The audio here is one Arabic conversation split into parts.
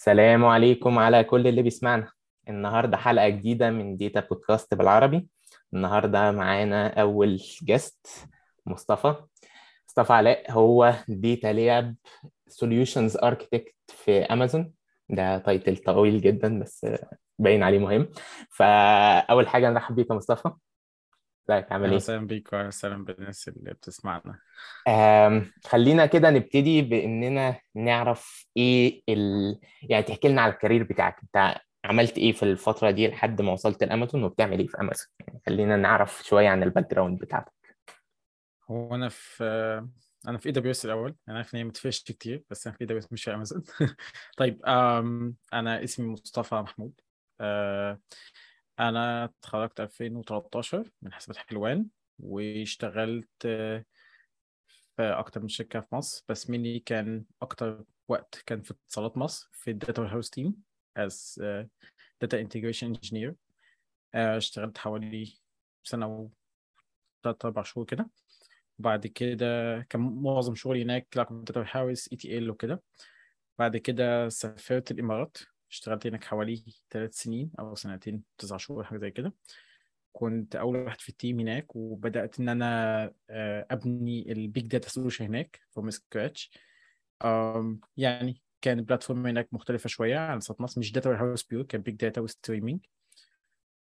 السلام عليكم على كل اللي بيسمعنا. النهاردة حلقة جديدة من data podcast بالعربي. النهاردة معانا أول guest مصطفى. مصطفى علاء هو data lab solutions architect في امازون ده title طويل جدا بس باين عليه مهم. فأول حاجة نرحب بيك يا مصطفى. ازيك؟ عامل إيه؟ وسهلا بيك وأهلا وسهلا بالناس اللي بتسمعنا. آم، خلينا كده نبتدي بإننا نعرف إيه ال... يعني تحكي لنا على ال career بتاعك. أنت عملت إيه في الفترة دي لحد ما وصلت لأمازون وبتعمل إيه في أمازون؟ يعني خلينا نعرف شوية عن ال background بتاعتك. هو أنا في أنا في AWS الأول. أنا عارف إن هي متفرقش كتير بس أنا في AWS مش في أمازون. طيب. أنا اسمي مصطفى محمود. أه... أنا اتخرجت 2013 من حاسبات حلوان واشتغلت في أكتر من شركة في مصر بس mainly كان أكتر وقت كان في اتصالات مصر في ال data warehouse team data integration engineer. آه، اشتغلت حوالي سنة و تلات أربع شهور كده. بعد كده كان معظم شغلي هناك لا كنت data warehouse ETL وكده. بعد كده سافرت الإمارات. اشتغلت هناك حوالي ثلاث سنين أو سنتين تسع شهور حاجة زي كده. كنت أول واحد في ال team هناك وبدأت إن أنا آه، أبني ال big data solution هناك from scratch يعني كان ال platform هناك مختلفة شوية عن مصر. مش data warehouse pure كان big data و streaming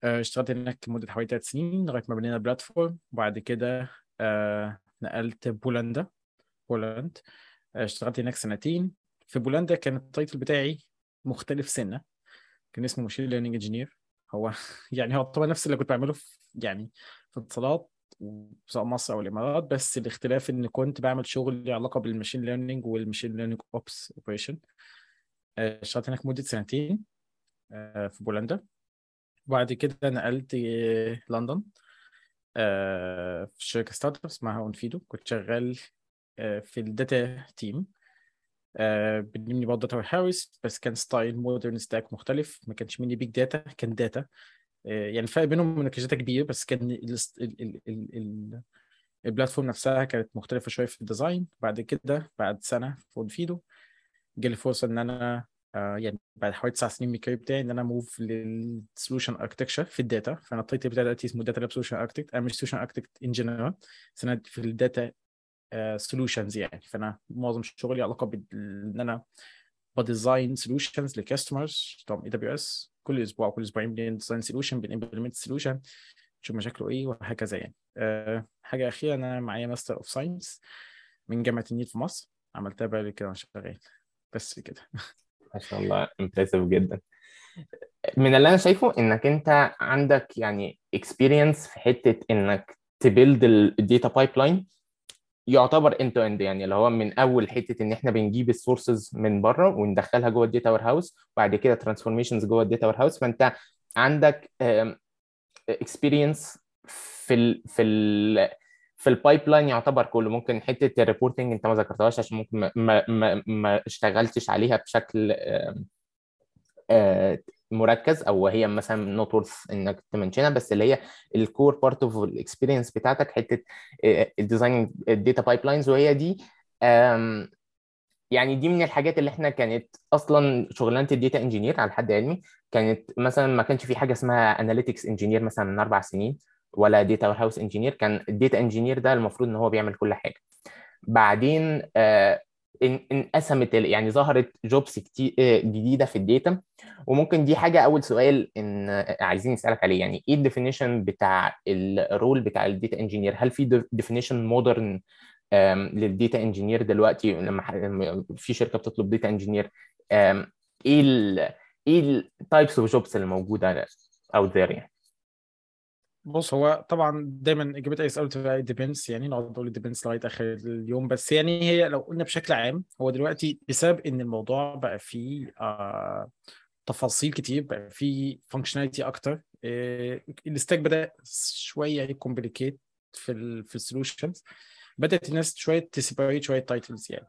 اشتغلت هناك لمدة حوالي ثلاث سنين لغاية ما بنينا ال platform وبعد كده آه، نقلت بولندا. Poland. آه، اشتغلت هناك سنتين. في بولندا كان ال title بتاعي مختلف سنة. كان اسمه machine learning engineer هو يعني هو طبعا نفس اللي كنت بعمله في يعني في اتصالات سواء مصر أو الإمارات بس الاختلاف إن كنت بعمل شغل له علاقه بال machine learning وال machine learning ops operation اشتغلت هناك مدة سنتين آه، في بولندا. وبعد كده نقلت آه، لندن آه، في شركة startup اسمها Onfido كنت شغال في ال data team بنبني برضه data warehouse بس كان style modern stack مختلف. ما كانش mainly big data كان data يعني الفرق بينهم ان كان كبير بس كان ال ال ال ال ال ال platform نفسها كانت مختلفة شوية في ال design بعد كده بعد سنة في Onfido جالي فرصة إن أنا آه يعني بعد حوالي تسع سنين من ال career بتاعي إن أنا move لل solution architecture في ال data. فأنا ال title بتاعي دلوقتي اسمه data lab solution architect أنا مش solution architect in general بس أنا في ال data solutions يعني. فأنا معظم شغلي علاقة بإن أنا ب design solutions ل customers بتوع AWS كل أسبوع كل أسبوعين بن design solution بن implement solution نشوف مشاكله إيه وهكذا يعني. أه حاجة أخيرة أنا معايا master of science من جامعة النيل في مصر. عملتها بقى كده وأنا شغال. بس كده. ما شاء الله impressive جدا. من اللي أنا شايفه إنك أنت عندك يعني experience في حتة إنك ت build ال data pipe يعتبر end to end يعني اللي هو من أول حتة إن إحنا بنجيب ال sources من بره وندخلها جوه ال data warehouse وبعد كده transformations جوه ال data warehouse فأنت عندك experience في ال في ال في ال pipeline يعتبر كله. ممكن حتة ال reporting أنت ما ذكرتهاش عشان ممكن ما, ما, ما, اشتغلتش عليها بشكل مركز أو هي مثلا not worth إنك ت mention ها بس اللي هي ال core part of ال experience بتاعتك حتة ال design ال data pipelines وهي دي يعني دي من الحاجات اللي إحنا كانت أصلا شغلانة ال data engineer على حد علمي كانت مثلا ما كانش في حاجة اسمها analytics engineer مثلا من أربع سنين ولا data warehouse engineer كان ال data engineer ده المفروض إن هو بيعمل كل حاجة. بعدين آه، انقسمت يعني ظهرت jobs كتير آه، جديدة في ال data. وممكن دي حاجة أول سؤال ان آه، عايزين نسألك عليه. يعني إيه ال definition بتاع ال role بتاع ال data engineer هل في definition modern لل data engineer دلوقتي؟ لما في شركة بتطلب data engineer إيه ال إيه ال types of jobs اللي موجودة out there يعني؟ بص هو طبعا دايما إجابة أي سؤال بتبقى depends يعني نقعد نقول depends لغاية آخر اليوم. بس يعني هي لو قلنا بشكل عام هو دلوقتي بسبب إن الموضوع بقى فيه آه تفاصيل كتير بقى فيه functionality أكتر آه ال stack بدأ شوية ي complicate في ال في ال solutions بدأت الناس شوية ت separate شوية titles يعني.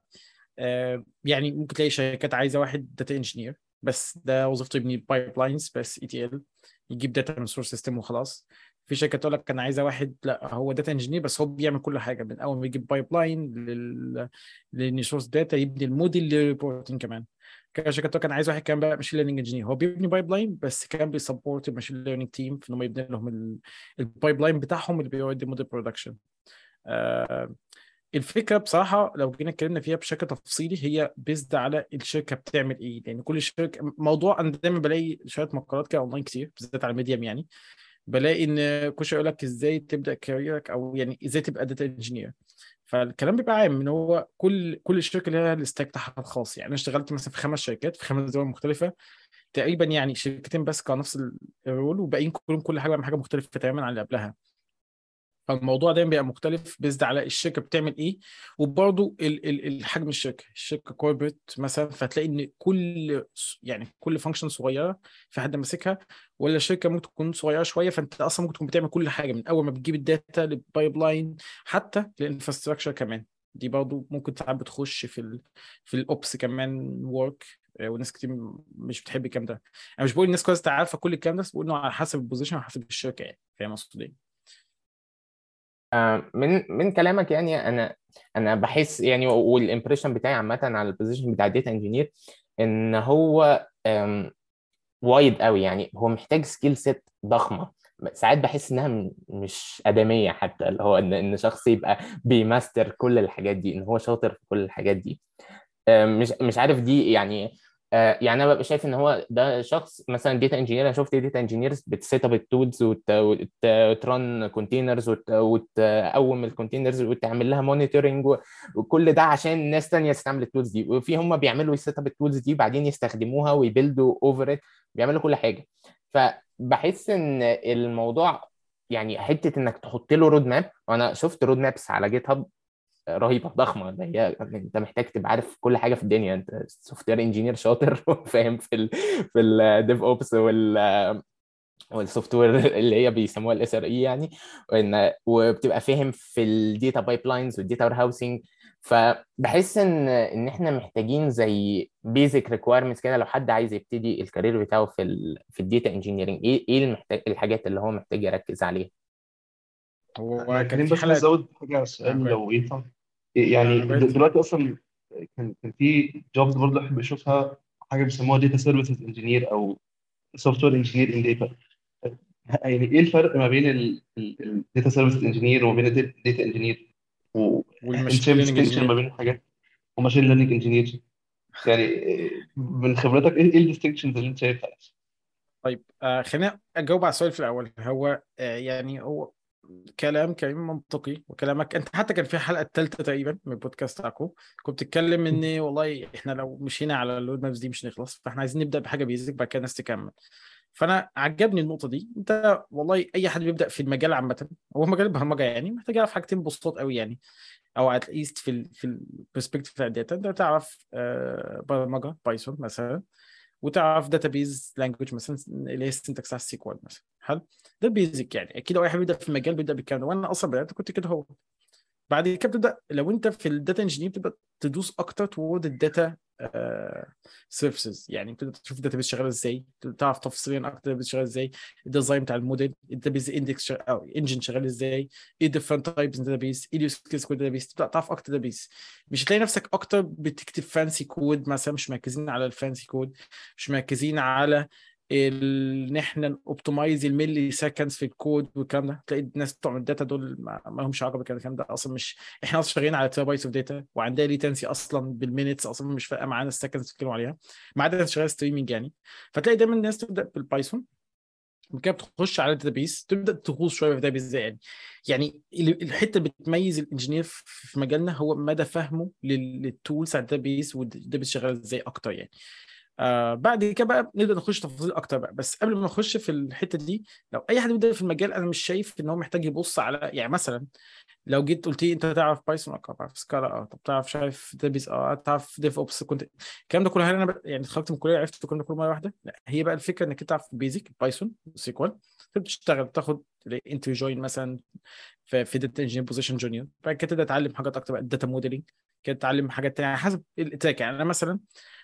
آه يعني ممكن تلاقي شركات عايزة واحد data engineer بس ده وظيفته يبني pipelines بس ETL يجيب data من source system وخلاص. في شركة تقول لك أنا عايزة واحد لا هو data engineer بس هو بيعمل كل حاجة من أول ما يجيب pipeline لل لل ingest data يبني ال model لل reporting كمان. شركة تقول لك أنا عايز واحد كان بقى machine learning engineer هو بيبني pipeline بس كان بي support ال machine learning team في إن هم يبني لهم ال pipeline بتاعهم اللي بيودي model production الفكرة بصراحة لو جينا اتكلمنا فيها بشكل تفصيلي هي based على الشركة بتعمل إيه. لأن كل شركه موضوع أنا دايما بلاقي شوية مقالات كده اونلاين كتير بالذات على ميديم يعني بلاقي إن كل شوية يقول لك إزاي تبدأ كاريرك أو يعني إزاي تبقى data engineer فالكلام بيبقى عام إن هو كل كل شركه لها ال stack بتاعها الخاص. يعني أنا اشتغلت مثلا في خمس شركات في خمس دول مختلفة. تقريبا يعني شركتين بس كانوا نفس ال role وباقيين كلهم كل حاجة حاجة مختلفة تماما عن اللي قبلها. فالموضوع دايما بيبقى مختلف based على الشركة بتعمل إيه. وبرضه الحجم الشركة الشركة corporate مثلا فهتلاقي إن كل يعني كل function صغيرة في حد ماسكها ولا الشركة ممكن تكون صغيرة شوية فأنت أصلا ممكن تكون بتعمل كل حاجة من أول ما بتجيب ال data لل pipeline حتى لل infrastructure كمان. دي برضه ممكن ساعات بتخش في ال في ال ops كمان work وناس كتير مش بتحب الكلام ده. أنا مش بقول الناس كويس عارفة كل الكلام ده بس بقول إنه على حسب ال position على حسب الشركة يعني. فاهم أقصد إيه؟ من من كلامك يعني أنا أنا بحس يعني وال impression بتاعي عامة على ال position بتاع ال data engineer إن هو wide قوي يعني. هو محتاج skill set ضخمة. ساعات بحس إنها مش آدمية حتى اللي هو إن إن شخص يبقى بيماستر كل الحاجات دي إن هو شاطر في كل الحاجات دي. مش مش عارف دي يعني يعني أنا ببقى شايف إن هو ده شخص مثلا data engineer أنا شفت data engineers بت set up ال tools و turn containers وتقوم ال containers وتعمل لها monitoring وكل ده عشان ناس ثانية تستعمل ال tools دي. وفي هم بيعملوا ال set up ال tools دي بعدين يستخدموها وي build وا over it بيعملوا كل حاجة. فبحس إن الموضوع يعني حتة إنك تحط له roadmap وأنا شفت roadmaps على GitHub رهيبة ضخمة اللي هي أنت محتاج تبقى عارف كل حاجة في الدنيا. أنت software engineer شاطر وفاهم في ال في ال DevOps وال وال software اللي هي بيسموها ال SRE يعني. وإن وبتبقى فاهم في ال data pipelines وال data warehousing فبحس إن إن إحنا محتاجين زي basic requirements كده. لو حد عايز يبتدي ال career بتاعه في ال في ال data engineering إيه إيه المحتاج الحاجات اللي هو محتاج يركز عليها؟ هو كريم بس عايز ازود حاجة آه، لو ينفع يعني آه، دلوقتي أصلا كان كان في jobs برضه إحنا بنشوفها حاجة بيسموها data services engineer أو software engineer in data يعني إيه الفرق ما بين ال data services engineer وما بين ال data engineer وال machine learning ما بين الحاجات. و machine learning engineer يعني من خبرتك إيه ال distinctions اللي أنت شايفها؟ طيب آه خلينا أجاوب على السؤال في الأول. هو آه يعني هو كلام كريم منطقي وكلامك. انت حتى كان في حلقة الثالثه تقريبا من البودكاست بتاعكم كنت بتتكلم ان والله إحنا لو مشينا على ال roadmaps دي مش هنخلص فاحنا عايزين نبدأ بحاجة basic بعد كده الناس تكمل. فأنا عجبني النقطة دي. انت والله أي حد بيبدأ في المجال عامة هو مجال البرمجة يعني محتاج يعرف حاجتين بسيطات قوي يعني أو at least في ال في ال perspective بتاع ال data أنت تعرف آه، برمجة Python مثلا. وتعرف database language مثلا اللي هي ال syntax على ال SQL مثلا. حلو؟ ده ال basic يعني. أكيد أي حد بيبدأ في المجال بيبدأ بالكلام ده. وأنا أصلا بدأت كنت كده هو. بعد كده بتبدأ لو أنت في ال data engineer بتبدأ تدوس أكتر toward ال data services يعني بتبدا تشوف ال database شغاله إزاي تعرف تفصيليا أكتر ال database شغاله إزاي ال design بتاع ال model ال database index أو engine شغال إزاي إيه ال different types database إيه ال use case كود database تبدأ تعرف أكتر database مش هتلاقي نفسك أكتر بتكتب fancy code مثلا مش مركزين على ال fancy code مش مركزين على إن إحنا optimize ال milliseconds في الكود والكلام ده. تلاقي الناس بتوع ال data دول ما لهمش علاقة بالكلام ده. أصلا مش إحنا أصلا شغالين على terabytes of data وعندنا latency أصلا بال minutes أصلا مش فارقة معانا ال seconds بتتكلموا عليها ما عدا ناس شغاله streaming يعني. فتلاقي دايما الناس تبدأ بال Python كده بتخش على ال database تبدأ تغوص شوية في ال database إزاي يعني يعني ال- الحتة اللي بتميز ال engineer في مجالنا هو مدى فهمه لل- لل tools على ال database وال database شغالة إزاي أكتر يعني. آه بعد كده بقى نبدأ نخش تفاصيل أكتر بقى. بس قبل ما نخش في الحتة دي لو أي حد بيبدا في المجال أنا مش شايف إن هو محتاج يبص على يعني مثلا لو جيت قلت لي أنت تعرف Python آه تعرف Scala آه طب تعرف مش عارف database آه تعرف DevOps كنت الكلام ده كله هل أنا يعني اتخرجت من الكلية عرفت الكلام ده كله مرة واحدة؟ لا. هي بقى الفكرة إنك تعرف basic Python SQL تشتغل تاخد entry point مثلا في data engineer position junior بعد كده تبدأ تتعلم حاجات أكتر بقى ال data modeling كده تتعلم حاجات تانية. على حسب ال stack يعني أنا مثلا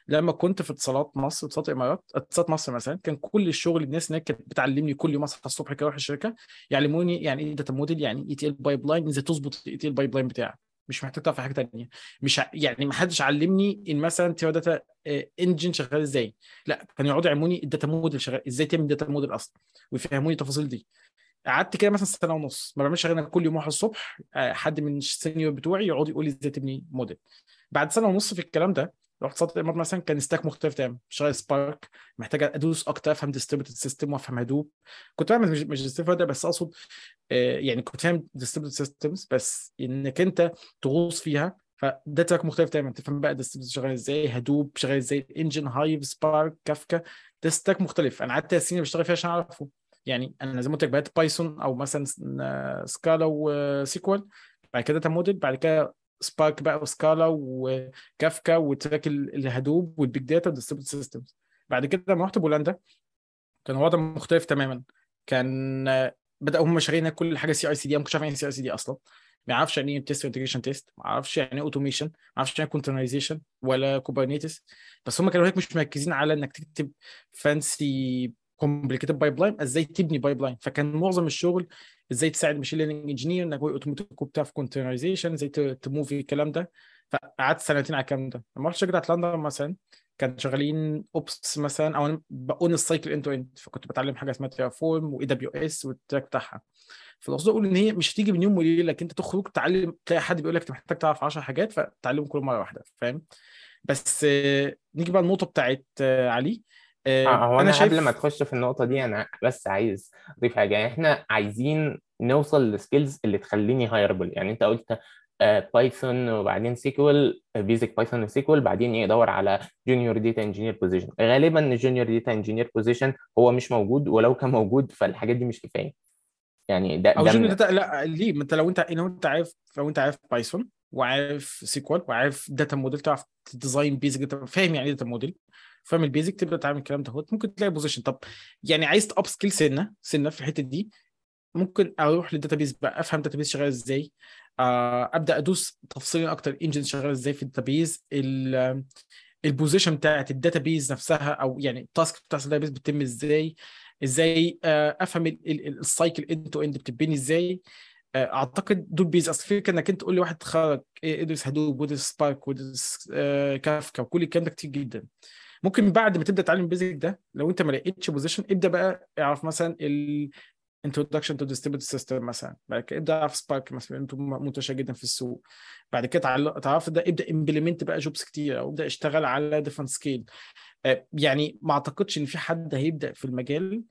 لما كنت في اتصالات مصر اتصالات الامارات اتصالات مصر مثلا كان كل الشغل الناس هناك كانت بتعلمني كل يوم أصحى الصبح كده أروح الشركة يعلموني يعني إيه data model يعني ETL pipeline إزاي تظبط ال ETL pipeline بتاعك. مش محتاج تعرف حاجة تانية. مش. يعني ما حدش علمني إن مثلا Teradata engine شغال إزاي. لا كانوا يقعدوا يعلموني ال data model شغال إزاي تعمل data model أصلا ويفهموني التفاصيل دي. قعدت كده مثلا سنة ونص ما بعملش غير كل يوم أروح الصبح آه، حد من ال senior بتوعي يقعد يقول لي إزاي تبني موديل. بعد سنة ونص في الكلام ده رحت صوت الامارات مثلا كان stack مختلف تماما شغال Spark محتاج أدوس أكتر أفهم distributed system وأفهم Hadoop كنت بعمل مش distributed بس أقصد آه، يعني كنت فاهم distributed systems بس إنك أنت تغوص فيها فده track مختلف تماما تفهم بقى distributed شغال إزاي Hadoop شغال إزاي engine Hive Spark Kafka ده stack مختلف. أنا قعدت سنين بشتغل فيها عشان أعرفه. يعني أنا زي ما قلت لك بدات Python أو مثلا Scala و SQL بعد كده data model بعد كده سبارك بقى وسكالا وكافكا وتراك ال- الهدوب والبيج داتا والديستريبيوتد سيستمز بعد كده لما رحت بولندا كان الوضع مختلف تماما. كان آه، بدأوا هم شغالين كل حاجة CI/CD أنا ما كنتش عارف يعني CI/CD أصلا. ما أعرفش يعني إيه test integration test ما أعرفش يعني إيه automation ما أعرفش يعني containerization ولا Kubernetes بس هم كانوا هيك مش مركزين على إنك تكتب fancy complicated pipeline إزاي تبني pipeline فكان معظم الشغل إزاي تساعد machine learning engineer إنك هو اوتوماتيك وبتاع في containerization إزاي ت move في الكلام ده. فقعدت سنتين على الكلام ده. لما رحت شركه لندن مثلا كان شغالين Ops مثلا أو بت own ال cycle end to end فكنت بتعلم حاجة اسمها Terraform و AWS وال track بتاعها. فالقصد أقول إن هي مش هتيجي من يوم وليلة لك أنت تخرج تعلم تلاقي حد بيقول لك أنت محتاج تعرف 10 حاجات فتعلمهم كل مرة واحدة فاهم؟ بس آه، نيجي بقى النقطه بتاعت آه، علي. آه، آه هو أنا أنا قبل ما شايف تخش في النقطة دي أنا بس عايز أضيف حاجة. يعني إحنا عايزين نوصل لل skills اللي تخليني hireable يعني أنت قلت Python وبعدين SQL basic Python و SQL بعدين يدور على junior data engineer position غالبا ال junior data engineer position هو مش موجود ولو كان موجود فالحاجات دي مش كفاية. يعني ده أو junior من data لا ليه؟ ما أنت لو أنت لو أنت عارف لو أنت عارف Python وعارف SQL وعارف data model تعرف ت design basic data فاهم يعني إيه data model فاهم ال basic تبدا تعمل الكلام ده ممكن تلاقي position طب يعني عايز up skill سنة سنة في الحتة دي ممكن أروح لل database بقى أفهم ال database شغال إزاي آه، أبدأ أدوس تفصيلا أكتر engine شغال إزاي في ال database ال- ال position بتاعت ال database نفسها أو يعني ال task بتاعت ال database بتتم إزاي إزاي آه، أفهم ال- ال- ال- ال cycle end to end بتتبني إزاي. آه، أعتقد دول base أصل فكرة إنك أنت تقول لواحد تخرج إيه، ادرس Hadoop وادرس Spark وادرس كافكا وكل الكلام ده كتير جدا. ممكن بعد ما تبدأ تتعلم ال basic ده لو انت ما لقيتش position ابدأ بقى اعرف مثلا ال introduction to distributed system مثلا. بعد كده ابدأ اعرف Spark مثلا أنتم منتشر جدا في السوق. بعد كده تعرف ده ابدأ implement بقى jobs كتير أو ابدأ اشتغل على different scale يعني ما اعتقدش ان في حد هيبدأ في المجال.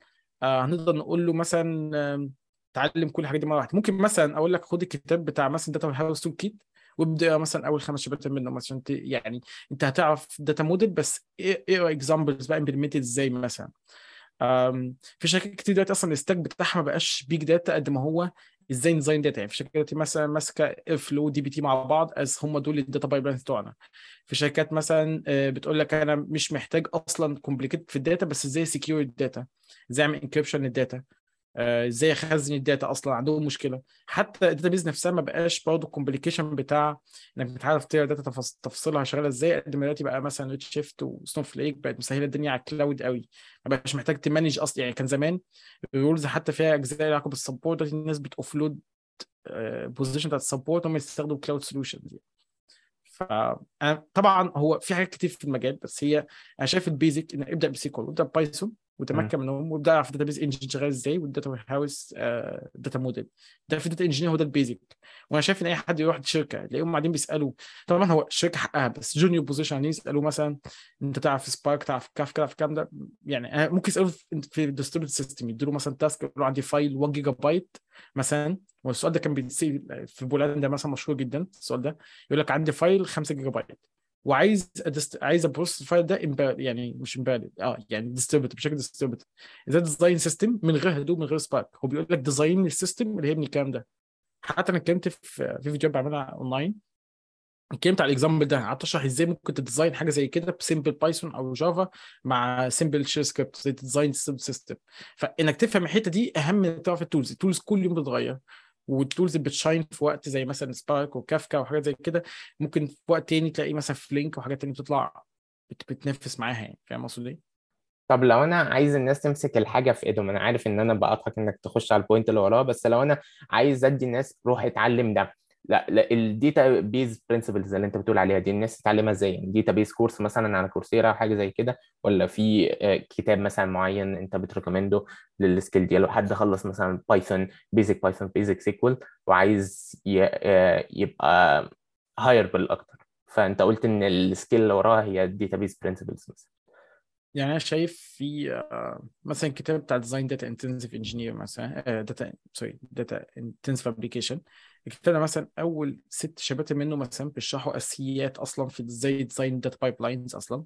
آه، هنقدر نقول له مثلا تعلم كل الحاجات دي مرة واحدة. ممكن مثلا أقول لك خد الكتاب بتاع مثلا data warehouse toolkit وابدأ مثلا أول خمس شباتر منه مثلا. عشان ت- يعني أنت هتعرف data model بس إيه examples بقى implemented إزاي مثلا؟ في شركات كتير دلوقتي أصلا ال stack بتاعها ما بقاش big data قد ما هو إزاي ن design data يعني في شركات دلوقتي مثلا ماسكة Airflow dbt مع بعض از هم دول ال data pipe بتوعنا. في شركات مثلا آه، بتقول لك أنا مش محتاج أصلا complicate في ال data بس إزاي secure ال data إزاي أعمل encryption لل data إزاي اخزن ال data أصلا؟ عندهم مشكلة. حتى ال database نفسها ما بقاش برضه ال complication بتاع إنك بتعرف تقرأ data تفاص- تفاصيلها شغاله إزاي قد ما دلوقتي بقى مثلا Redshift و Snowflake بقت مسهلة الدنيا على ال cloud قوي. ما بقاش محتاج ت manage أصلا. يعني كان زمان ال roles حتى فيها اجزاء لها علاقة بال support دلوقتي الناس بت offload position بتاعت ال support هم يستخدموا cloud solutions فطبعا هو في حاجات كتير في المجال بس هي أنا شايف ال basic ان ابدأ ب SQL وابدأ Python وتمكن منهم وابدأ اعرف ال database engine شغال إزاي وال data warehouse data model ده في ال data engineer هو ده ال basic وأنا شايف إن أي حد يروح شركه تلاقيهم قاعدين بيسألوا. طبعا هو الشركة حقها بس junior position يعني يسألوا مثلا أنت تعرف Spark تعرف كافكا تعرف الكلام ده؟ يعني آه، ممكن يسألوا في ال distributed system يدوا مثلا task يقولوا عندي file 1 جيجا بايت مثلا. والسؤال ده كان بيتسأل في بولندا مثلا مشهور جدا السؤال ده. يقول لك عندي file 5 جيجا بايت وعايز أدست... عايز ابروس الفايل ده in parallel يعني مش امبال آه يعني distributed بشكل distributed إزاي design system من غير Hadoop من غير Spark هو بيقول لك design ال system اللي هيبني الكلام ده. حتى أنا اتكلمت في في فيديو بعملها اونلاين اتكلمت على ال example ده. قعدت أشرح إزاي ممكن ت design حاجة زي كده ب simple Python أو Java مع simple shell script زي design system فإنك تفهم الحتة دي أهم من تعرف ال tools ال tools كل يوم بتتغير. وال tools بت shine في وقت زي مثلا Spark و Kafka وحاجات زي كده ممكن في وقت تاني تلاقي مثلا Flink وحاجات تانية بتطلع بت- بتنافس معاها يعني فاهم أقصد إيه؟ طب لو أنا عايز الناس تمسك الحاجة في إيدهم أنا عارف إن أنا بقطعك إنك تخش على ال point اللي وراه بس لو أنا عايز أدي الناس روح اتعلم ده لا لا ال database principles اللي انت بتقول عليها دي الناس تتعلمها إزاي؟ يعني database course مثلا على كورسيرا أو حاجة زي كده ولا في آه، كتاب مثلا معين انت بت recommend ه لل skill دي؟ لو حد خلص مثلا Python basic Python basic SQL وعايز آه، يبقى hireable أكتر. فأنت قلت إن ال skill اللي وراها هي ال database principles مثلا. يعني أنا شايف في آه، مثلا كتاب بتاع design data intensive engineer مثلا data sorry data intensive application ده مثلا أول ست chapters منه مثلا بيشرحوا أساسيات أصلا في إزاي design data pipelines أصلا.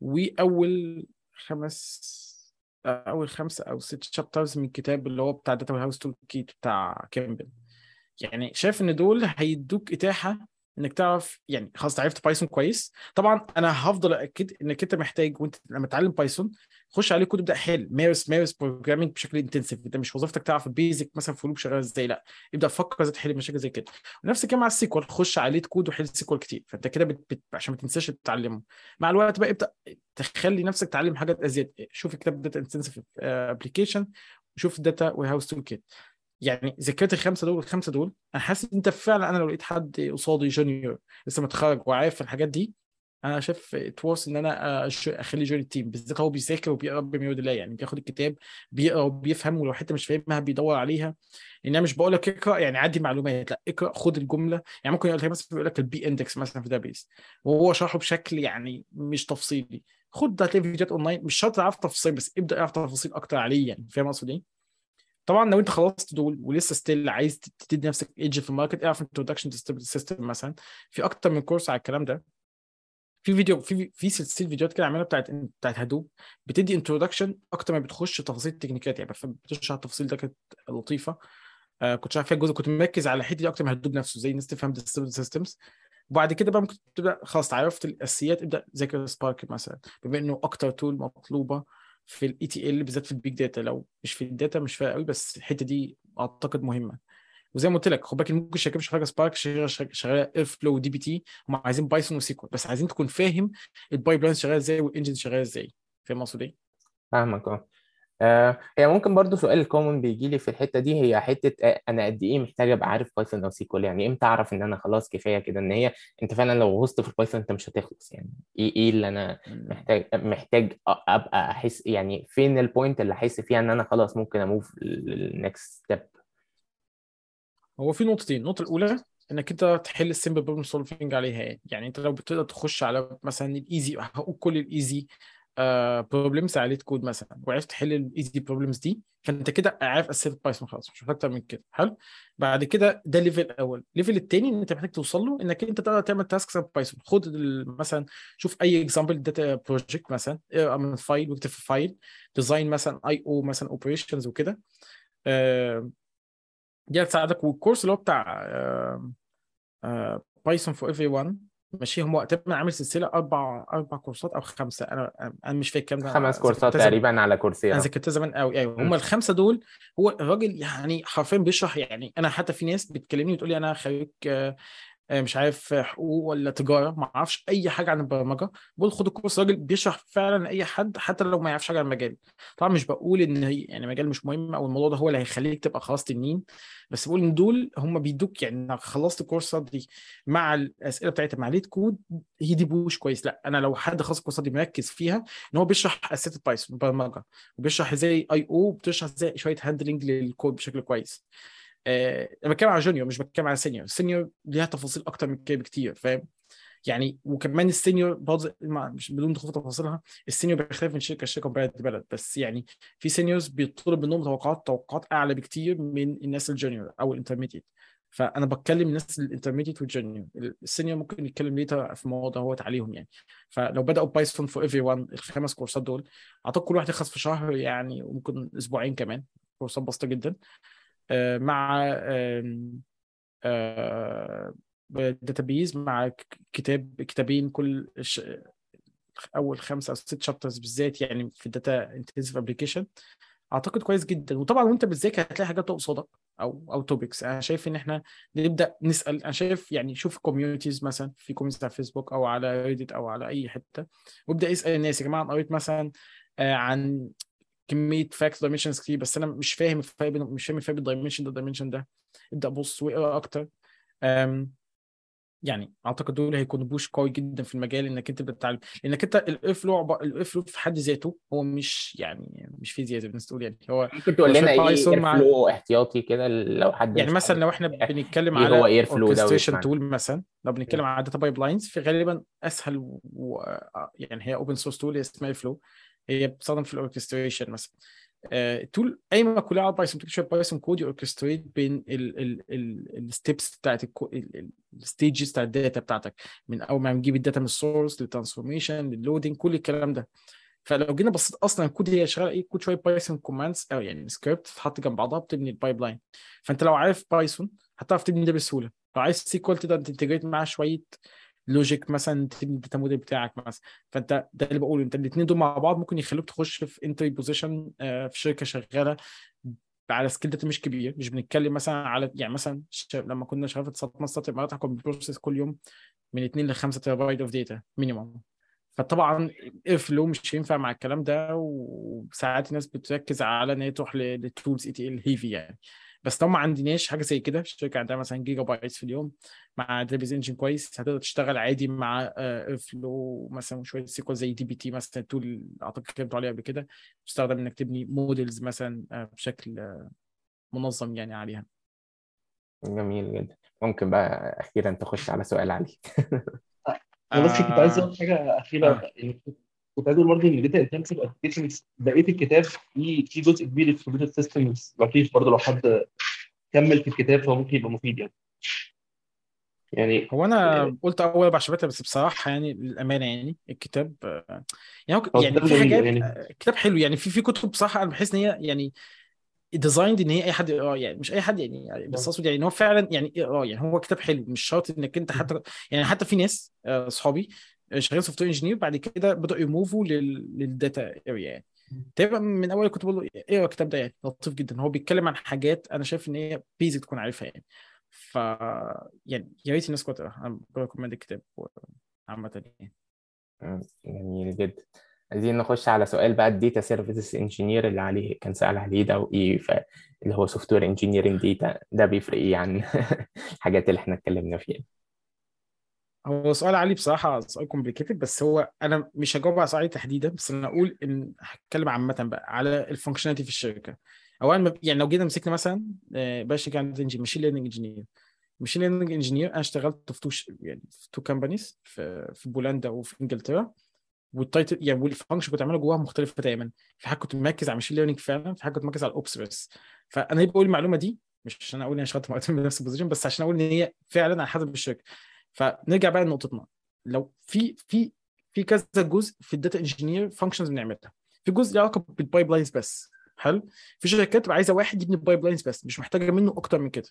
وأول خمس أول خمسه أو ست chapters من الكتاب اللي هو بتاع data warehouse toolkit بتاع Kimball يعني شايف إن دول هيدوك إتاحة إنك تعرف يعني خلاص عرفت Python كويس. طبعا أنا هفضل أكد إنك أنت محتاج وأنت لما تتعلم Python خش على LeetCode ابدأ حل. مارس مارس programming بشكل intensive انت مش وظيفتك تعرف ال basic مثلا ال for loop شغال إزاي. لا. ابدأ فكر إزاي تحل مشاكل زي كده. ونفس الكلام مع ال SQL خش على LeetCode وحل SQL كتير. فانت كده بت... بت... عشان ما تنساش تتعلمه. مع الوقت بقى ابدأ تخلي نفسك تعلم حاجات ازيد شوف كتاب data intensive application وشوف data warehouse toolkit يعني ذكرت الخمسة دول الخمسة دول أنا حاسس إن أنت فعلا أنا لو لقيت حد قصادي junior لسه متخرج وعارف الحاجات دي أنا شايف it's worth إن أنا اخليه join ال team بالذات هو بيذاكر وبيقرأ بميول الله يعني بياخد الكتاب بيقرأ وبيفهم ولو حتة مش فاهمها بيدور عليها. إن أنا مش بقول لك اقرأ يعني عدي معلومات لأ اقرأ خد الجملة. يعني ممكن يقول لك مثلا بيقول لك ال B index مثلا في database وهو شرحه بشكل يعني مش تفصيلي. خد هتلاقي فيديوهات اونلاين مش شرط تعرف تفاصيل بس ابدأ اعرف تفاصيل أكتر عليه يعني فاهم أقصد إيه؟ طبعا لو أنت خلصت دول ولسه still عايز تدي نفسك edge في ال market اعرف introduction system مثلا. في أكتر من course على الكلام ده. في فيديو في في سلسلة فيديوهات كده عاملها بتاعت بتاعت Hadoop بتدي introduction أكتر ما بتخش تفاصيل ال technicalities يعني بتشرح التفاصيل ده كانت لطيفة. آه كنت شايف فيها جزء كنت مركز على الحتة دي أكتر من Hadoop نفسه زي الناس تفهم systems وبعد كده بقى ممكن تبدأ خلاص عرفت الأساسيات ابدأ ذاكر Spark مثلا. بما إنه أكتر tool مطلوبة في ال ETL بالذات في ال big data لو مش في ال data مش فارقة قوي بس الحتة دي أعتقد مهمة. وزي ما قلت لك خد بالك ممكن مش محتاجة Spark شغاله شغالة Airflow و dbt هم عايزين Python و SQL بس عايزين تكون فاهم ال pipeline شغاله إزاي وال engine شغاله إزاي. فاهم أقصد إيه؟ فاهمك آه. آه، هي ممكن برضو سؤال common بيجي لي في الحتة دي هي حتة آه، أنا قد إيه محتاج أبقى عارف Python أو SQL يعني إمتى أعرف إن أنا خلاص كفاية كده إن هي أنت فعلا لو غصت في ال Python أنت مش هتخلص؟ يعني إيه إيه اللي أنا محتاج محتاج أبقى أحس يعني فين ال point اللي أحس فيها إن أنا خلاص ممكن ا move لل next step هو في نقطتين. النقطة الأولى إنك أنت تحل ال simple problem solving عليها. يعني يعني أنت لو بتقدر تخش على مثلا ال easy هقول كل ال easy problems على LeetCode مثلا وعرفت تحل ال easy problems دي فأنت كده عارف اساسيات Python خلاص مش محتاج أكتر من كده. حلو؟ بعد كده ده ال level الأول ال level الثاني إن أنت محتاج توصل له إنك أنت تقدر تعمل tasks Python خد مثلا شوف أي example data project مثلا اقرا من file واكتب في file design مثلا I/O مثلا operations وكده. آه، دي هتساعدك وال course اللي هو بتاع Python for everyone ماشي. هم تقريبا عامل سلسلة أربع أربع كورسات أو خمسة. أنا أنا مش فاكر كام ده. خمس كورسات تقريبا على أنا كورسيرا ذاكرتها زمان قوي أيوه. هم. الخمسة دول هو الراجل يعني حرفيا بيشرح يعني أنا حتى في ناس بتكلمني وتقول لي أنا خريج آه، مش عارف حقوق ولا تجارة ما أعرفش أي حاجة عن البرمجة. بقول خد ال course راجل بيشرح فعلا اي حد حتى لو ما يعرفش حاجة عن المجال. طبعا مش بقول إن هي يعني مجال مش مهم أو الموضوع ده هو اللي هيخليك تبقى خلاص تنين بس بقول إن دول هم بيدوك يعني خلصت الكورسات دي مع الأسئلة بتاعتها مع LeetCode هي دي push كويس. لا أنا لو حد خلص الكورسات دي مركز فيها إن هو بيشرح اساسيات ال Python برمجه وبيشرح إزاي I/O بتشرح إزاي شوية handling لل code بشكل كويس. آه، أنا بتكلم على junior مش بتكلم على senior ال senior ليها تفاصيل أكتر من كده بكتير فاهم؟ يعني وكمان ال senior برضه مش بدون دخول في تفاصيلها ال senior بيختلف من شركة لشركة وبلد لبلد بس يعني في seniors بيطلب منهم توقعات توقعات أعلى بكتير من الناس ال junior أو ال intermediate فأنا بتكلم الناس ال intermediate وال junior ال senior ممكن نتكلم later في الموضوع هو عليهم يعني. فلو بدأوا Python for everyone الخمس كورسات دول أعتقد كل واحد يخلص في شهر يعني وممكن أسبوعين كمان كورسات بسيطة جدا. مع آم، آه، database مع كتاب كتابين كل. أول خمسه أو ست chapters بالذات يعني في ال data intensive application أعتقد كويس جدا. وطبعا وأنت بتذاكر هتلاقي حاجات قصادك أو أو topics أنا شايف إن إحنا نبدأ نسأل. أنا شايف يعني شوف communities مثلا في communities على فيسبوك أو على ريديت أو على أي حتة. وابدأ اسأل الناس يا جماعة أنا قريت مثلا آه، عن كمية fact dimensions كتير بس أنا مش فاهم الفرق بين مش فاهم الفرق بين ال dimension ده وال dimension ده. ابدأ بص واقرأ أكتر. أم، يعني أعتقد دول هيكونوا بوش قوي جدا في المجال إنك أنت بتتعلم. لإنك أنت الاير فلو الاير فلو في حد ذاته هو مش يعني مش فيزياء زي ما الناس تقول يعني هو ممكن تقول لنا إيه بايثون اير مع فلو احتياطي كده لو حد يعني مثلا لو إحنا بنتكلم إيه على هو اير فلو ده tool مثلا لو بنتكلم على داتا بايب لاينز في غالبا أسهل و... يعني هي اوبن سورس تول اسمها فلو هي بتستخدم في الاوركستريشن مثلا. ال tool قايمه كلها على Python شوية Python code ي orchestrate بين ال steps بتاعت ال stages بتاعت ال data بتاعتك. من أول ما نجيب الداتا من ال source لل transformation لل loading كل الكلام ده. فلو جينا بصيت أصلا الكود هي شغالة إيه؟ كود شوية Python commands أو يعني سكريبت تتحط جنب بعضها بتبني ال pipeline فأنت لو عارف Python هتعرف تبني ده بسهولة. لو عايز SQL تقدر ت integrate معاه شوية logic مثلا تبني ال data model بتاعك مثلا. فأنت ده اللي بقوله أنت الاثنين دول مع بعض ممكن يخلوك تخش في entry position في شركة شغالة على scale data مش كبير. مش بنتكلم مثلا على يعني مثلا لما كنا شغالين في اتصالات مصر الامارات كنا كل يوم من 2 ل 5 terabyte of data minimum فطبعا Airflow مش هينفع مع الكلام ده وساعات الناس بتركز على إن هي تروح لل tools ETL heavy يعني. بس لو ما عندناش حاجة زي كده الشركة. عندها مثلا gigabytes في اليوم مع database engine كويس هتقدر تشتغل عادي مع Airflow مثلا شوية SQL زي dbt مثلا tool أعتقد اتكلمت عليها قبل كده. تستخدم إنك تبني models مثلا آه، بشكل آه، منظم يعني عليها. جميل جدا. ممكن بقى أخيرا تخش على سؤال علي. أنا بس كنت عايز آه أقول حاجة أخيرة. آه. يعني كنت عايز أقول برضه إن data intensive applications بقية الكتاب في في جزء كبير distributed systems لطيف برضه لو حد كمل في الكتاب فهو ممكن يبقى مفيد يعني. يعني هو أنا قلت أول أربع chapters بس بصراحة يعني للأمانة يعني الكتاب آه، يعني هو هو يعني في حاجات يعني. آه، كتاب حلو يعني في في كتب بصراحة أنا بحس إن هي يعني designed إن هي أي حد يقراه يعني مش أي حد يعني يعني بس أقصد يعني إن هو فعلا يعني يقراه يعني هو كتاب حلو مش شرط إنك أنت حتى يعني حتى في ناس آه، اصحابي شغالين software engineer بعد كده بدأوا ي move وا لل data area يعني. من أول كنت بقول له اقرا الكتاب ده يعني؟ لطيف جدا. هو بيتكلم عن حاجات أنا شايف إن هي basic تكون عارفها يعني. ف يعني يا ريت الناس تقرا أنا ب recommend الكتاب عامة يعني. جميل جدا. عايزين نخش على سؤال بقى ال data services engineer اللي عليه كان سأل عليه ده وإيه ف- اللي هو software engineering data ده بيفرق إيه عن الحاجات اللي إحنا اتكلمنا فيها؟ هو سؤال علي بصراحة سؤال complicated بس هو أنا مش هجاوب على سؤالي تحديدا بس أنا أقول إن هتكلم عامة بقى على ال functionality في الشركة. أولا ما- يعني لو جينا مسكنا مثلا باقي شركة عندنا machine learning engineer machine learning engineer أنا اشتغلت في two يعني في two companies في في بولندا وفي إنجلترا. وال title يعني وال function كنت بعملها جواها مختلفة تماما. في حاجة كنت مركز على machine learning فعلا في حاجة كنت مركز على ال ops بس. فأنا يبقى أقول المعلومة دي؟ مش عشان أقول إن أنا اشتغلت مرتين بنفس ال position بس عشان أقول إن هي فعلا على حسب الشركة. فنرجع بقى لنقطتنا لو في في في كذا جزء في ال data engineer functions بنعملها. في جزء له علاقة بال pipelines بس. حلو؟ في شركات عايزة واحد يبني pipelines بس مش محتاجة منه أكتر من كده.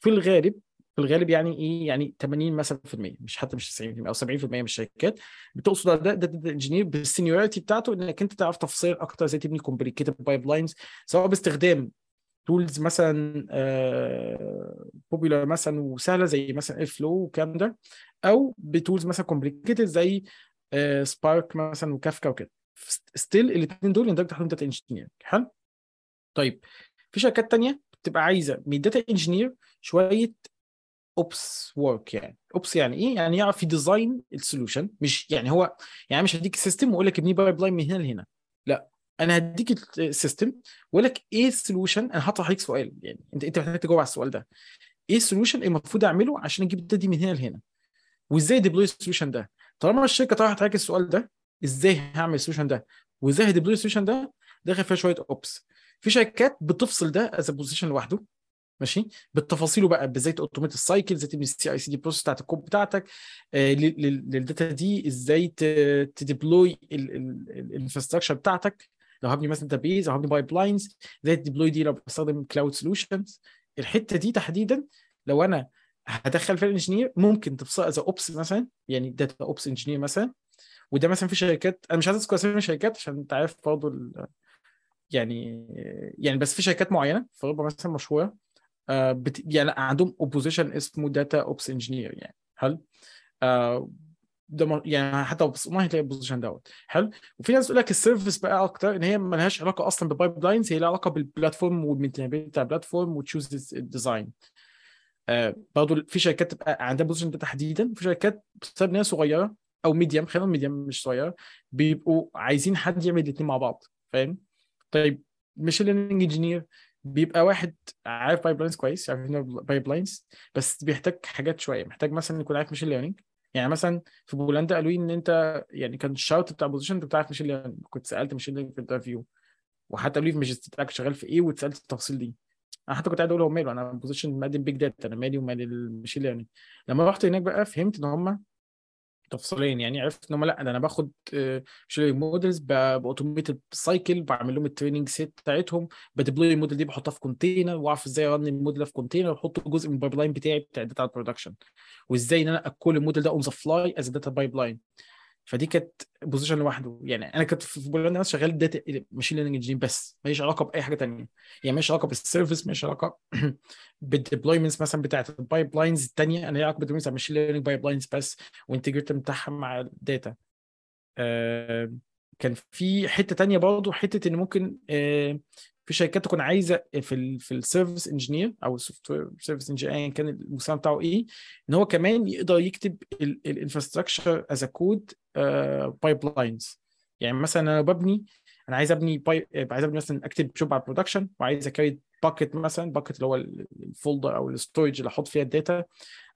في الغالب في الغالب يعني إيه؟ يعني 80 مثلا في المية مش حتى مش 90% أو 70% من الشركات بتقصد ده data engineer بال seniority بتاعته إنك أنت تعرف تفاصيل أكتر إزاي تبني complicated pipelines سواء باستخدام tools مثلا popular مثلا وسهلة زي مثلا Airflow والكلام ده أو ب tools مثلا complicated زي Spark مثلا وكافكا وكده. still الاثنين دول يندرجوا تحتهم data engineer حلو؟ طيب في شركات تانية بتبقى عايزة من ال data engineer شوية ops work يعني. ops يعني إيه؟ يعني يعرف ي design ال solution مش يعني هو يعني مش هديك system واقول لك ابني pipeline من هنا لهنا. أنا هديك ال system وأقول لك إيه ال solution أنا هطرح عليك سؤال يعني أنت أنت محتاج تجاوب على السؤال ده. إيه ال solution المفروض أعمله عشان أجيب ال data دي من هنا لهنا؟ وإزاي deploy ال solution ده؟ طالما الشركة طرحت عليك السؤال ده إزاي هعمل ال solution ده؟ وإزاي ه deploy ال solution ده؟ داخل فيها شوية ops في شركات بتفصل ده as position لوحده ماشي؟ بالتفاصيل بقى إزاي automate ال cycle إزاي تبني ال CI/CD process بتاعت الكود بتاعتك آه لل data دي إزاي ت deploy ال infrastructure بتاعتك. لو هبني مثلا database أو هبني pipelines إزاي ت deploy دي لو بستخدم cloud solutions الحتة دي تحديدا لو أنا هدخل فيها ال engineer ممكن تفصل as ops مثلا يعني data ops engineer مثلا. وده مثلا في شركات أنا مش عايز أذكر أسامي الشركات عشان أنت عارف برضه. يعني يعني بس في شركات معينة في أوروبا مثلا مشهورة آه، بت... يعني عندهم position اسمه data ops engineer يعني. هل؟ آه، يعني حتى ما هتلاقي ال position دوت. حلو؟ وفي ناس تقول لك ال service بقى أكتر إن هي ما لهاش علاقة أصلا بال pipelines هي لها علاقة بال platform وال maintainability بتاع ال platform و choose ال design آه برضه في شركات تبقى عندها position ده تحديدا وفي شركات بسبب ان هي صغيرة أو medium خلينا medium مش صغيرة بيبقوا عايزين حد يعمل الاثنين مع بعض فاهم؟ طيب machine learning engineer بيبقى واحد عارف pipelines كويس عارف pipelines بس بيحتاج حاجات شوية محتاج مثلا يكون عارف machine learning يعني مثلا في بولندا قالوا لي إن أنت يعني كان ال chart بتاع position أنت بتعرف machine learning كنت سألت learning في ال interview وحتى قالوا لي في الماجستير بتاعك شغال في إيه واتسألت التفاصيل دي. أنا حتى كنت قاعد أقول هو ماله أنا position مقدم big data أنا مالي ومال ال machine learning لما رحت هناك بقى فهمت إن هم تفصيلين يعني عرفت إن لا ده أنا باخد machine models ب automated cycle بعمل لهم ال training set بتاعتهم ب deploy ال model دي بحطها في container وأعرف إزاي أ run ال model ده في container واحطه جزء من ال pipeline بتاعي بتاع ال data production وإزاي إن أنا أ call ال model ده on the fly as data pipeline فدي كانت position لوحده. يعني أنا كنت في بولندا مثلا شغال data machine learning engineer بس ماليش علاقة بأي حاجة ثانية يعني ماليش علاقة بال service ماليش علاقة بال deployments مثلا بتاعت ال pipelines الثانية أنا ليا علاقة بال deployments machine learning pipelines بس و integrate بتاعها مع ال data كان في حتة تانية برضه حتة إن ممكن في شركات تكون عايزة في ال في ال service engineer أو ال software service engineer ايا كان المسمى بتاعه إيه إن هو كمان يقدر يكتب ال infrastructure as code pipelines يعني مثلا أنا ببني أنا عايز أبني pi عايز أبني مثلا اكتب job على ال production وعايز ا create bucket مثلا bucket اللي هو ال folder أو ال storage اللي أحط فيها ال data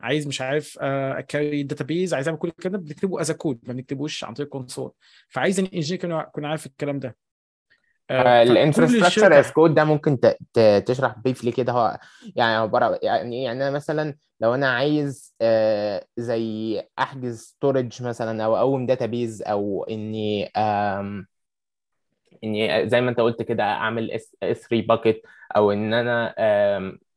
عايز مش عارف ا create database عايز أعمل كل الكلام ده بنكتبه as code ما بنكتبوش عن طريق console فعايز إن ال engineer يكون عارف الكلام ده. ال infrastructure as code ده ممكن تشرح briefly كده. هو يعني عبارة يعني يعني أنا مثلا لو أنا عايز آه، زي أحجز storage مثلا أو أقوم database أو إني إني زي ما أنت قلت كده أعمل S3 bucket أو إن أنا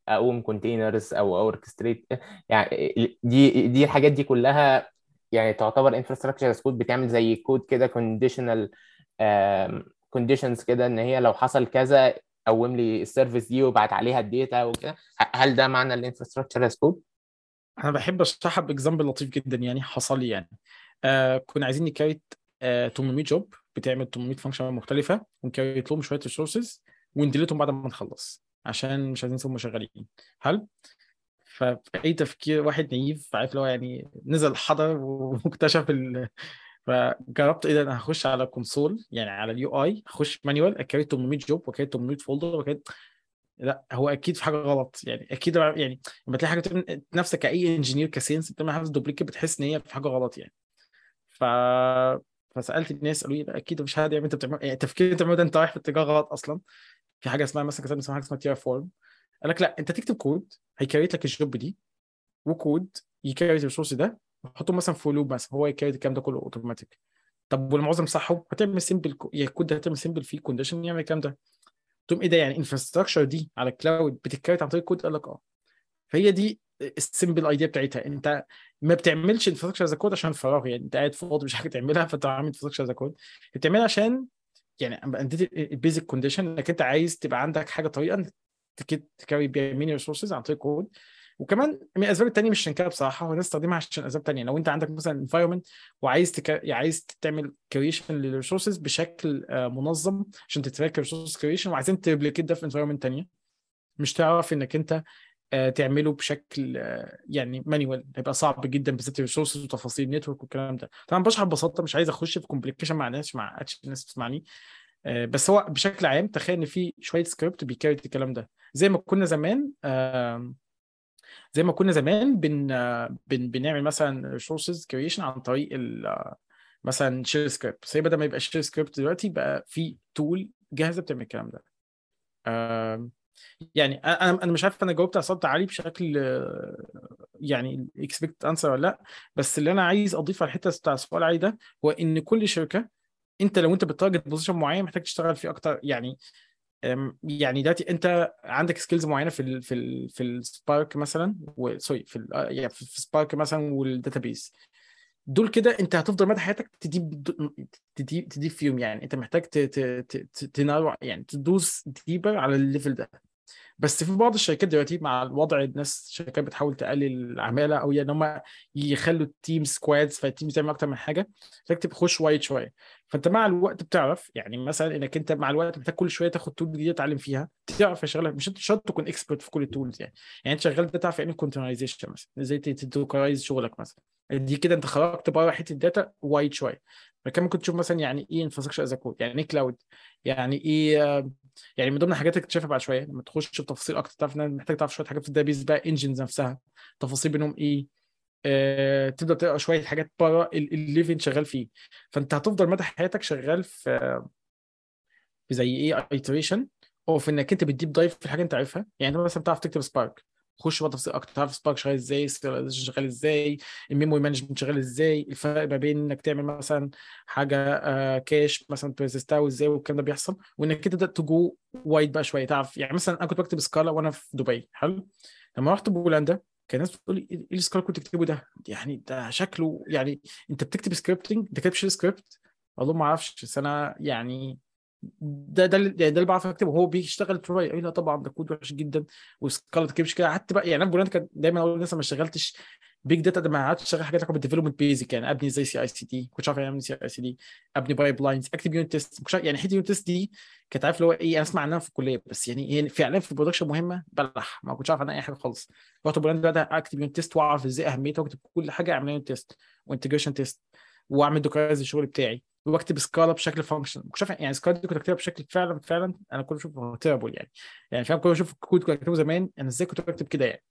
أقوم containers أو orchestrate يعني دي دي الحاجات دي كلها يعني تعتبر infrastructure as code بتعمل زي كود كده conditional conditions كده إن هي لو حصل كذا قوم لي ال service دي وبعت عليها ال data وكده هل ده معنى ال infrastructure as code؟ أنا بحب أشرحها ب example لطيف جدا يعني حصل لي يعني. آه كنا عايزين ن create آه 800 job بتعمل 800 function مختلفة ون create لهم شوية resources ون delete هم بعد ما نخلص عشان مش عايزين نسيبهم شغالين هل فأي تفكير واحد naive عارف اللي هو يعني نزل حضر واكتشف ال... فجربت إيه ده أنا هخش على console يعني على ال UI هخش manual ا create 800 job وا create 800 folder وا create لأ هو أكيد في حاجة غلط. يعني أكيد يعني لما تلاقي حاجة نفسك كأي engineer ك sense بتعمل حاجة duplicate بتحس إن هي في حاجة غلط يعني. ف فسألت الناس قالوا لي أكيد مش هذا يعني أنت بتعمل يعني اللي أنت بتعمله ده أنت رايح في اتجاه غلط أصلا. في حاجة اسمها مثلا كتبنا اسمها حاجة اسمها Terraform قال لك لأ أنت تكتب code هي create لك ال job دي و code ي create ال resource ده وحطه مثلا في loop مثلا هو ي create الكلام ده كله اوتوماتيك طب والمعظم صحه؟ هتعمل simple يعني الكود ده هتعمل simple فيه condition يعمل الكلام ده. تقوم إيه ده يعني infrastructure دي على ال cloud بتت create عن طريق كود قال لك آه. فهي دي ال simple idea بتاعتها. انت ما بتعملش infrastructure as code عشان فراغ يعني انت قاعد فاضي مش حاجة تعملها فانت عامل infrastructure as code بتعملها عشان يعني اديت ال basic condition انك انت عايز تبقى عندك حاجة طريقة ت create بيها many resources عن طريق كود وكمان من الأسباب الثانية مش عشان كده بصراحة هو الناس تستخدمها عشان أسباب ثانية لو أنت عندك مثلا environment وعايز ت c... عايز تعمل creation لل resources بشكل منظم عشان ت track ال resource creation وعايزين ت replicate ده في environment ثانية مش تعرف إنك أنت تعمله بشكل يعني manual هيبقى صعب جدا بالذات ال resources وتفاصيل ال network والكلام ده. طبعا بشرح ببساطة مش عايز أخش في complication مع ناس مع ناس بتسمعني بس هو بشكل عام تخيل إن في شوية script بي create الكلام ده. زي ما كنا زمان زي ما كنا زمان بن, بن بنعمل مثلا resources creation عن طريق مثلا shell script بس بدل ما يبقى shell script دلوقتي بقى في tool جاهزة بتعمل الكلام ده. يعني أنا أنا مش عارف أنا جاوبت على سؤال علي بشكل يعني expected answer ولا لأ. بس اللي أنا عايز أضيف على الحتة بتاع السؤال علي ده هو إن كل شركة أنت لو أنت ب target position معين محتاج تشتغل فيه أكتر. يعني يعني دلوقتي أنت عندك skills معينة في ال في ال في ال Spark مثلا sorry في ال يعني في Spark مثلا وال database دول كده أنت هتفضل مدى حياتك ت deep ت deep ت deep فيهم يعني. أنت محتاج تنوع يعني تدوس deeper على ال level ده. بس في بعض الشركات دلوقتي مع الوضع الناس شركات بتحاول تقلل العمالة أو يعني هم يخلوا ال team squads فال team تعمل أكتر من حاجة تبقى خش wide شوية. فأنت مع الوقت بتعرف يعني مثلا إنك أنت مع الوقت محتاج كل شوية تاخد tool جديدة تتعلم فيها تعرف شغلها مش انت شرط تكون expert في كل ال tools يعني. يعني أنت شغال ده تعرف يعني containerization مثلا؟ إزاي ت dockerize شغلك مثلا؟ دي كده أنت خرجت بره حتة ال data wide شوية. فكان ممكن تشوف مثلا يعني إيه infrastructure as code يعني إيه cloud يعني إيه آه، يعني من ضمن الحاجات اللي تكتشفها بعد شوية لما تخش في تفاصيل أكتر تعرف إن محتاج تعرف شوية حاجات في ال database بقى engines نفسها تفاصيل بينهم إيه آه، تبدأ تقرأ شوية حاجات بره ال level اللي شغال فيه. فأنت هتفضل مدى حياتك شغال في زي إيه iteration أو في إنك أنت ب deep dive في حاجة أنت عارفها. يعني أنت مثلا بتعرف تكتب Spark خش بقى تفاصيل أكتر تعرف Spark شغال إزاي serialization شغال إزاي ال memory management شغال إزاي الفرق ما بين إنك تعمل مثلا حاجة آه cache مثلا ت persist ها وإزاي والكلام ده بيحصل وإنك تبدأ ت go wide بقى شوية. تعرف يعني مثلا أنا كنت بكتب Scala وأنا في دبي حلو؟ لما رحت بولندا كان الناس بتقول لي إيه ال Scala كنت تكتبه ده؟ يعني ده شكله يعني أنت بتكتب scripting أنت كاتب سكريبت أقول لهم ما أعرفش بس أنا يعني ده ده اللي ده اللي بعرف أكتبه. هو بيشتغل في رواية. لا طبعا ده كود وحش جدا. و Scala تكتبش كده. قعدت بقى يعني أنا بولندا كان دايما أقول للناس ما اشتغلتش big data ده ما قعدتش أشتغل حاجات لها بال development basic يعني أبني زي CI/CD كنتش عارف يعني CI/CD أبني pipelines اكتب unit test يعني حتة unit test دي كانت عارف اللي هو إيه أنا أسمع عنها في الكلية بس. يعني هي فعلا في ال production مهمة بلح. ما كنتش عارف عنها أي حاجة خالص. رحت بولندا بقى أكتب unit test وأعرف إزاي أهميتها وأكتب كل حاجة أعمل unit test و integration test وأعمل dockerize الشغل بتاعي. واكتب Scala بشكل function كنت شايف يعني Scala دي كنت اكتبها بشكل فعلا فعلا أنا كنت بشوفه terrible يعني. يعني فاهم كنت بشوف الكود كنت بكتبه زمان أنا إزاي كنت بكتب كده يعني؟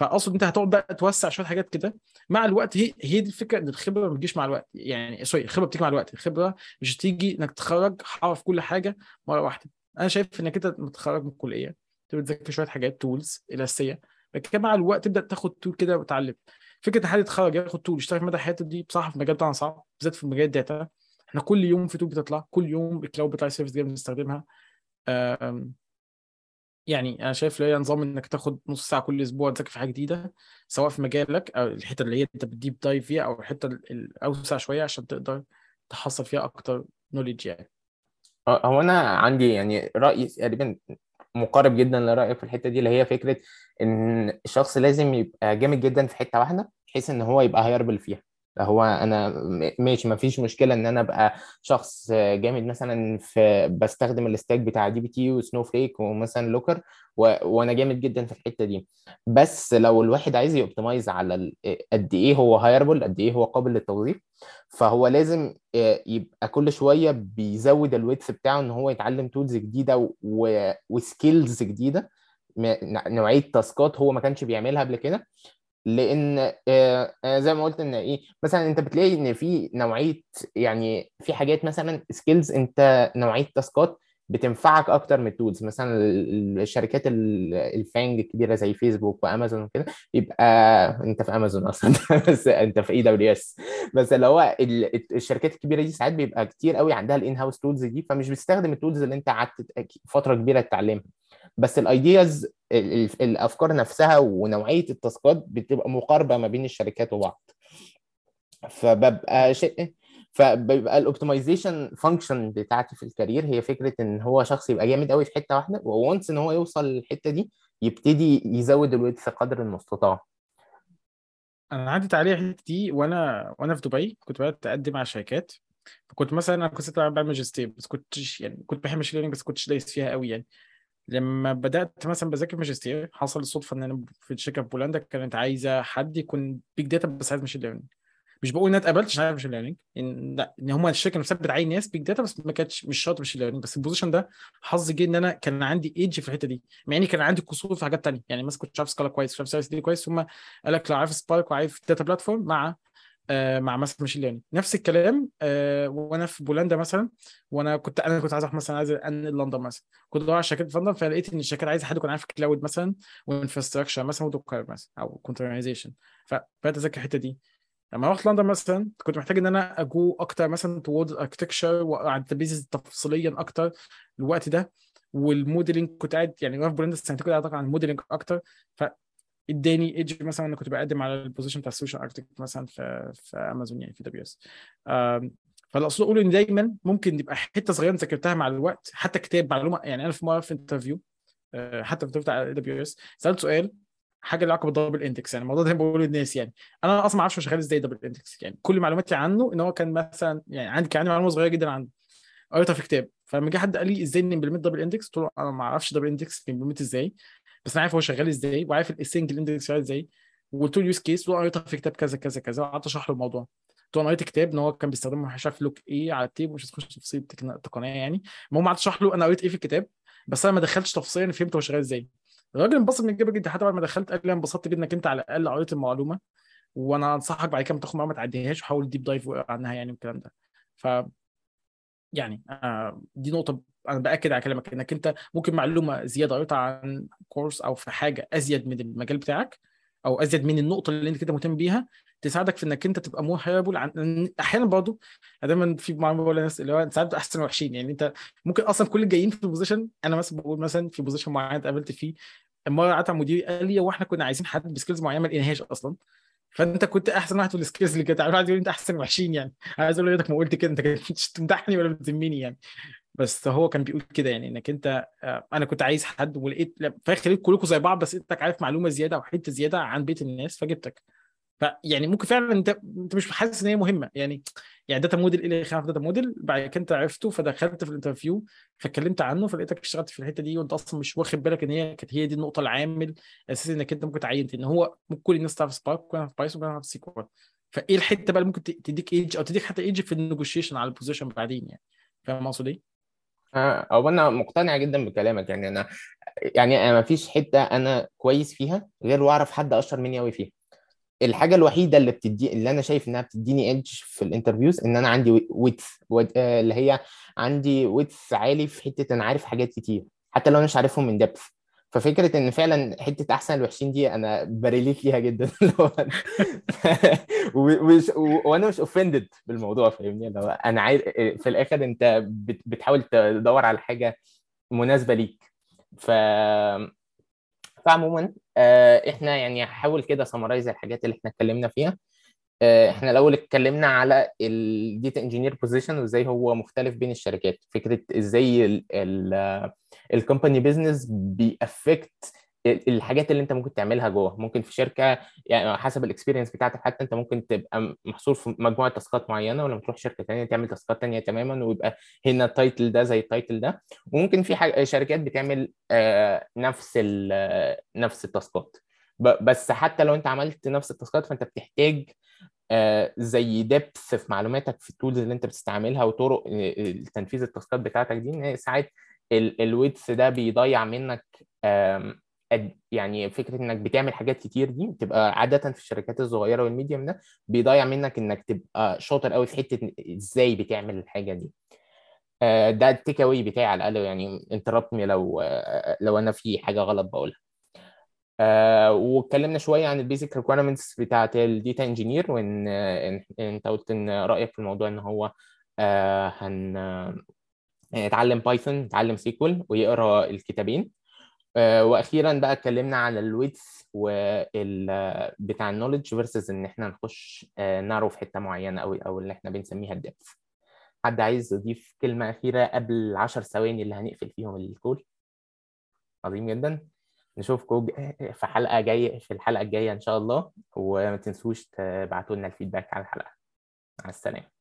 فأقصد أنت هتقعد بقى توسع شوية حاجات كده. مع الوقت هي هي دي الفكرة إن الخبرة ما بتجيش مع الوقت. يعني sorry الخبرة بتيجي مع الوقت. الخبرة مش تيجي إنك تخرج حرف كل حاجة مرة واحدة. أنا شايف إنك أنت متخرج من الكلية تبدأ تذاكر شوية حاجات tools الأساسية. لكن مع الوقت تبدأ تاخد tool كده وتتعلم فكرة حد يتخرج ياخد tool يشتغل في مدى حياته دي بصراحة في المجال بتاعنا صعب بالذات في مجال ال data. إحنا كل يوم في tool بتطلع كل يوم ال cloud بتاع ال service دي بنستخدمها. يعني أنا شايف ليا نظام إنك تاخد نص ساعة كل أسبوع تذاكر في حاجة جديدة سواء في مجالك أو الحتة اللي هي أنت بت deep dive فيها أو الحتة ال- الأوسع شوية عشان تقدر تحصل فيها أكتر knowledge يعني. هو أنا عندي يعني رأي تقريبا مقارب جدا لرأيك في الحتة دي اللي هي فكرة إن الشخص لازم يبقى جامد جدا في حتة واحدة بحيث إن هو يبقى hirable فيها. هو أنا ماشي ما فيش مشكلة إن أنا أبقى شخص جامد مثلا في بستخدم ال stack بتاع dbt و Snowflake ومثلا Looker و... وأنا جامد جدا في الحتة دي بس لو الواحد عايز ي optimize على. قد إيه هو hirable قد إيه هو قابل للتوظيف فهو لازم آه، يبقى كل شوية بيزود ال width بتاعه إن هو يتعلم tools جديدة و... و skills جديدة نوعية task ات هو ما كانش بيعملها قبل كده لأن آه، آه، زي ما قلت إن إيه مثلا أنت بتلاقي إن في نوعية يعني في حاجات مثلا skills أنت نوعية task ات بتنفعك أكتر من ال tools مثلا ال- الشركات ال- FAANG الكبيرة زي فيسبوك وامازون وكده يبقى أنت في امازون أصلا بس أنت في AWS بس اللي هو ال- الشركات الكبيرة دي ساعات بيبقى كتير قوي عندها ال in-house tools دي فمش بتستخدم ال tools اللي أنت قعدت فترة كبيرة تتعلمها. بس ال ideas الافكار نفسها ونوعية ال task ات بتبقى مقاربة ما بين الشركات وبعض. فببقى شيء فبيبقى ال optimization function بتاعتي في ال career هي فكرة إن هو شخص يبقى جامد قوي في حتة واحدة و once إن هو يوصل للحتة دي يبتدي يزود ال width قدر المستطاع. أنا عدت الحته دي وأنا وأنا في دبي كنت بدأت أقدم على شركات. فكنت مثلا أنا كنت بعمل ماجستير بس كنتش يعني كنت بحب machine بس كنتش دايس فيها قوي يعني. لما بدأت مثلا بذاكر ماجستير حصل الصدفة إن أنا في الشركة في بولندا كانت عايزة حد يكون big data بس عايز machine learning مش بقول إن أنا اتقبلت عشان عارف machine learning إن لأ إن هم الشركة نفسها بتعين ناس big data بس ما كانتش مش شاطر machine learning بس ال position ده حظي جه إن أنا كان عندي edge في الحتة دي. مع إني كان عندي قصور في حاجات تانية. يعني مثلا كنت عارف Scala كويس مش عارف سي كويس ثم قال لك لو عارف Spark وعارف data platform مع مع مثلا machine learning. نفس الكلام آه وأنا في بولندا مثلا وأنا كنت أنا كنت عايز مثلا عايز أنقل لندن مثلا. كنت بدور على شركات في لندن فلقيت إن الشركات عايزة حد يكون عارف cloud مثلا و infrastructure مثلا و Docker مثلا أو containerization فبدأت أذاكر الحتة دي. لما رحت لندن مثلا كنت محتاج إن أنا أجو أكتر مثلا toward architecture وعلى ال database تفصيليا أكتر الوقت ده. وال modeling كنت قاعد يعني في بولندا سنتين كنت قاعد عن ال modeling أكتر. اداني edge مثلا أنا كنت بقدم على ال position بتاع ال solution architect مثلا في في امازون يعني في AWS فاللي أقول إن دايما ممكن يبقى حتة صغيرة ذاكرتها مع الوقت حتى كتاب معلومة يعني أنا في مرة في interview حتى في بتاع دبليو اس سألت سؤال حاجة لها علاقة بالدبل اندكس يعني الموضوع ده بقول للناس يعني. أنا أصلا ما أعرفش شغال إزاي دبل اندكس يعني. كل معلوماتي عنه إن هو كان مثلا يعني عندي كان عندي معلومة صغيرة جدا عنه. قريتها في كتاب. فلما جه حد قال لي إزاي نمبلمنت دبل اندكس قلت له أنا ما أعرفش دبل اندكس بيمبلمنت إزاي. بس أنا عارف هو شغال إزاي وعارف السنجل اندكس شغال إزاي وقلت له اليوز كيس وقريتها في كتاب كذا كذا كذا وقعدت أشرح له الموضوع. قلت له أنا قريت كتاب إن هو كان بيستخدمه مش عارف لوك إيه على التيب مش هتخش تفاصيل تقنية يعني. المهم قعدت أشرح له أنا قريت إيه في الكتاب بس أنا ما دخلتش تفصيلا فهمت هو شغال إزاي. الراجل انبسط من الجبل جدا حتى بعد ما دخلت قال لي أنا انبسطت جدا إنك أنت على الأقل قريت المعلومة وأنا أنصحك بعد كده تاخد معلومة ما تعديهاش وحاول deep dive عنها يعني والكلام ده. ف يعني آه دي نقطة أنا بأكد على كلامك إنك أنت ممكن معلومة زيادة قريتها عن كورس أو في حاجة أزيد من المجال بتاعك أو أزيد من النقطة اللي أنت كده مهتم بيها تساعدك في إنك أنت تبقى more hirable عن أحيانا برضه دايما في معلومة بقول للناس اللي هو ساعات أحسن الوحشين يعني أنت ممكن أصلا كل الجايين في ال position أنا مثلا بقول مثلا في position معين اتقابلت فيه مرة قعدت مع مديري قال لي هو إحنا كنا عايزين حد ب skills معينة ما لقيناهاش أصلا. فأنت كنت أحسن واحد في ال skills اللي كانت عارف أنت أحسن الوحشين يعني. عايز أقول لك ما قلت كده أنت كنت تمدحني ولا بتذمني يعني. بس هو كان بيقول كده يعني إنك أنت أنا كنت عايز حد ولقيت فخليت كلكم زي بعض بس انت عارف معلومة زيادة أو حتة زيادة عن بقية الناس فجبتك. فيعني ممكن فعلا أنت أنت مش حاسس إن هي مهمة. يعني يعني data model إيه اللي خلاف data model بعد كده أنت عرفته فدخلت في ال interview فاتكلمت عنه فلقيتك اشتغلت في الحتة دي وأنت أصلا مش واخد بالك إن هي كانت هي دي النقطة العامل اساسي إنك أنت ممكن تعين إن هو ممكن كل الناس تعرف Spark وكل في Python وكل في SQL فإيه الحتة بقى اللي ممكن تديك edge أو تديك حتى edge في النيجوشيشن على ال position بعدين يعني؟ فاهم أقصد إيه؟ أو أنا مقتنع جدا بكلامك. يعني أنا يعني أنا ما فيش حتة أنا كويس فيها غير وأعرف حد أشطر مني قوي فيها. الحاجة الوحيدة اللي بتدي اللي أنا شايف إنها بتديني edge في ال interviews إن أنا عندي width اللي هي عندي width عالي في حتة أنا عارف حاجات كتير حتى لو أنا مش عارفهم من depth ففكرة إن فعلا حتة أحسن الوحشين دي أنا ب relate ليها جدا. وأنا مش offended بالموضوع فاهمني؟ لو أنا عايز في الآخر أنت بتحاول تدور على حاجة مناسبة ليك. ف فعموما إحنا يعني هحاول كده summarize الحاجات اللي إحنا اتكلمنا فيها. إحنا الأول اتكلمنا على ال data engineer position وإزاي هو مختلف بين الشركات. فكرة إزاي ال company business بي affect الحاجات اللي أنت ممكن تعملها جوه. ممكن في شركة يعني حسب ال experience بتاعتك حتى أنت ممكن تبقى محصور في مجموعة task ات معينة ولما تروح شركة ثانية تعمل task ات ثانية تماما ويبقى هنا ال title ده زي ال title ده. وممكن في حاجة شركات بتعمل آه نفس نفس ال task ات. بس حتى لو أنت عملت نفس ال task ات فأنت بتحتاج آه زي depth في معلوماتك في ال tools اللي انت بتستعملها وطرق تنفيذ ال task ات بتاعتك دي ساعات ال width ده بيضيع منك يعني فكرة إنك بتعمل حاجات كتير دي بتبقى عادة في الشركات الصغيرة وال medium ده بيضيع منك إنك تبقى شاطر قوي في حتة إزاي بتعمل الحاجة دي. ده ال take away بتاعي على الأقل يعني interrupt لو لو أنا في حاجة غلط بقولها. آه واتكلمنا شوية عن ال basic requirements بتاعة ال data engineer وإن إنت قلت إن رأيك في الموضوع إن هو آه هن يتعلم بايثون يتعلم SQL ويقرأ الكتابين. آه وأخيرا بقى اتكلمنا على ال width وال بتاع ال knowledge versus إن إحنا نخش نعرف في حتة معينة أو أو اللي إحنا بنسميها ال depth حد عايز يضيف كلمة أخيرة قبل العشر ثواني اللي هنقفل فيهم الكول عظيم جدا. نشوفكم في حلقة جاية في الحلقة الجاية إن شاء الله. وما تنسوش تبعتوا لنا الفيدباك على الحلقة. مع السلامة.